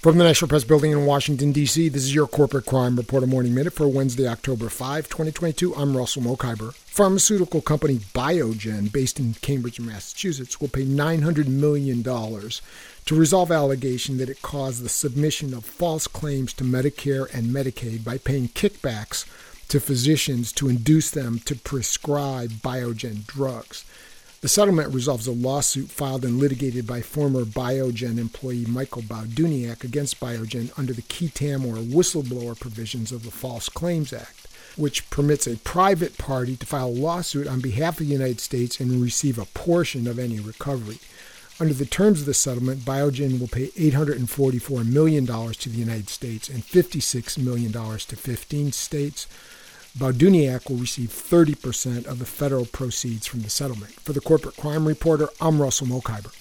From the National Press Building in Washington, D.C., this is your Corporate Crime Reporter Morning Minute for Wednesday, October 5, 2022. I'm Russell Mokhiber. Pharmaceutical company Biogen, based in Cambridge, Massachusetts, will pay $900 million to resolve allegation that it caused the submission of false claims to Medicare and Medicaid by paying kickbacks to physicians to induce them to prescribe Biogen drugs. The settlement resolves a lawsuit filed and litigated by former Biogen employee Michael Bawduniak against Biogen under the qui tam or whistleblower provisions of the False Claims Act, which permits a private party to file a lawsuit on behalf of the United States and receive a portion of any recovery. Under the terms of the settlement, Biogen will pay $844 million to the United States and $56 million to 15 states. Bawduniak will receive 30% of the federal proceeds from the settlement. For the Corporate Crime Reporter, I'm Russell Mokhiber.